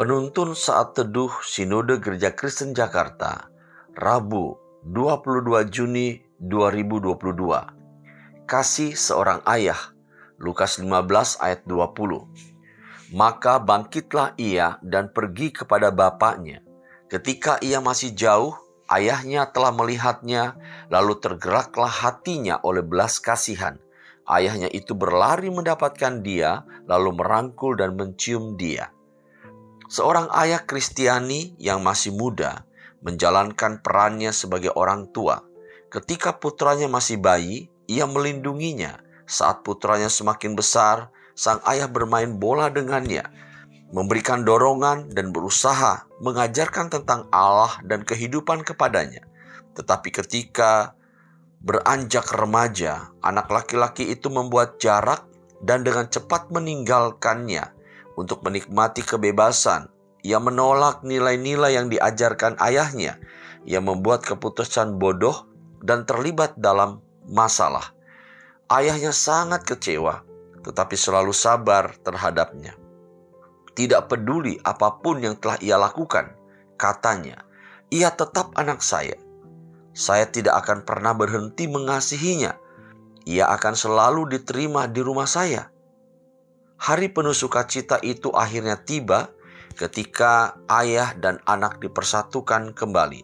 Penuntun saat teduh Sinode Gereja Kristen Jakarta, Rabu 22 Juni 2022. Kasih seorang ayah, Lukas 15 ayat 20. Maka bangkitlah ia dan pergi kepada bapaknya. Ketika ia masih jauh, ayahnya telah melihatnya, lalu tergeraklah hatinya oleh belas kasihan. Ayahnya itu berlari mendapatkan dia, lalu merangkul dan mencium dia. Seorang ayah Kristiani yang masih muda menjalankan perannya sebagai orang tua. Ketika putranya masih bayi, ia melindunginya. Saat putranya semakin besar, sang ayah bermain bola dengannya, memberikan dorongan dan berusaha mengajarkan tentang Allah dan kehidupan kepadanya. Tetapi ketika beranjak remaja, anak laki-laki itu membuat jarak dan dengan cepat meninggalkannya untuk menikmati kebebasan. Ia menolak nilai-nilai yang diajarkan ayahnya. Ia membuat keputusan bodoh dan terlibat dalam masalah. Ayahnya sangat kecewa, tetapi selalu sabar terhadapnya. Tidak peduli apa pun yang telah ia lakukan, katanya, "Ia tetap anak saya. Saya tidak akan pernah berhenti mengasihinya. Ia akan selalu diterima di rumah saya." Hari penuh sukacita itu akhirnya tiba ketika ayah dan anak dipersatukan kembali.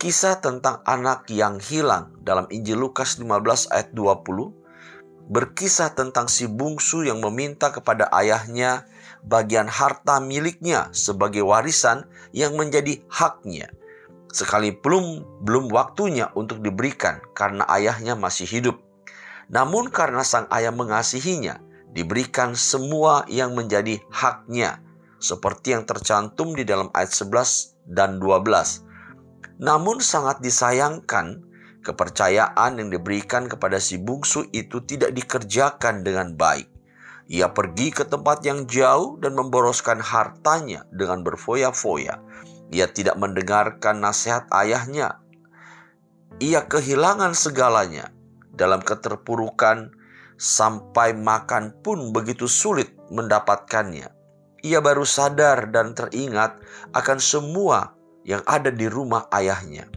Kisah tentang anak yang hilang dalam Injil Lukas 15 ayat 20 berkisah tentang si bungsu yang meminta kepada ayahnya bagian harta miliknya sebagai warisan yang menjadi haknya. Sekalipun belum waktunya untuk diberikan karena ayahnya masih hidup. Namun karena sang ayah mengasihinya, diberikan semua yang menjadi haknya seperti yang tercantum di dalam ayat 11 dan 12. Namun sangat disayangkan kepercayaan yang diberikan kepada si bungsu itu tidak dikerjakan dengan baik. Ia pergi ke tempat yang jauh dan memboroskan hartanya dengan berfoya-foya. Ia tidak mendengarkan nasihat ayahnya. Ia kehilangan segalanya dalam keterpurukan sampai makan pun begitu sulit mendapatkannya. Ia baru sadar dan teringat akan semua yang ada di rumah ayahnya.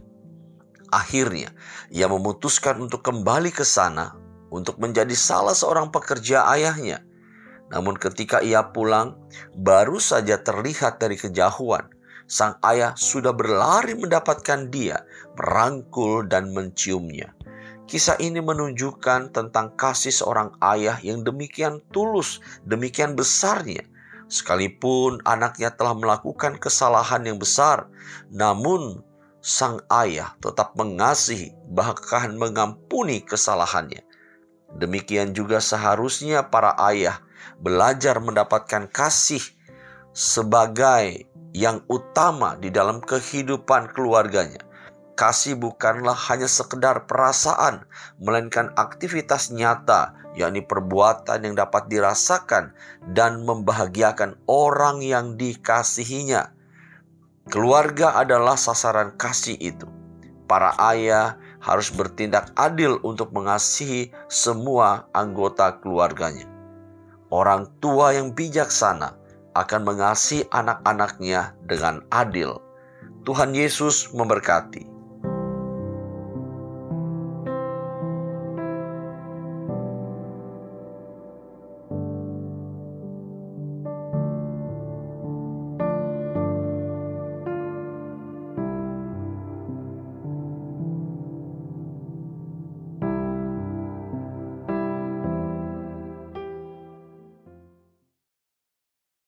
Akhirnya, ia memutuskan untuk kembali ke sana untuk menjadi salah seorang pekerja ayahnya. Namun, ketika ia pulang, baru saja terlihat dari kejauhan sang ayah sudah berlari mendapatkan dia, merangkul dan menciumnya. Kisah ini menunjukkan tentang kasih seorang ayah yang demikian tulus, demikian besarnya. Sekalipun anaknya telah melakukan kesalahan yang besar, namun sang ayah tetap mengasihi, bahkan mengampuni kesalahannya. Demikian juga seharusnya para ayah belajar mendapatkan kasih sebagai yang utama di dalam kehidupan keluarganya Kasih bukanlah hanya sekedar perasaan, melainkan aktivitas nyata, yakni perbuatan yang dapat dirasakan dan membahagiakan orang yang dikasihinya. Keluarga adalah sasaran kasih itu. Para ayah harus bertindak adil untuk mengasihi semua anggota keluarganya. Orang tua yang bijaksana akan mengasihi anak-anaknya dengan adil. Tuhan Yesus memberkati.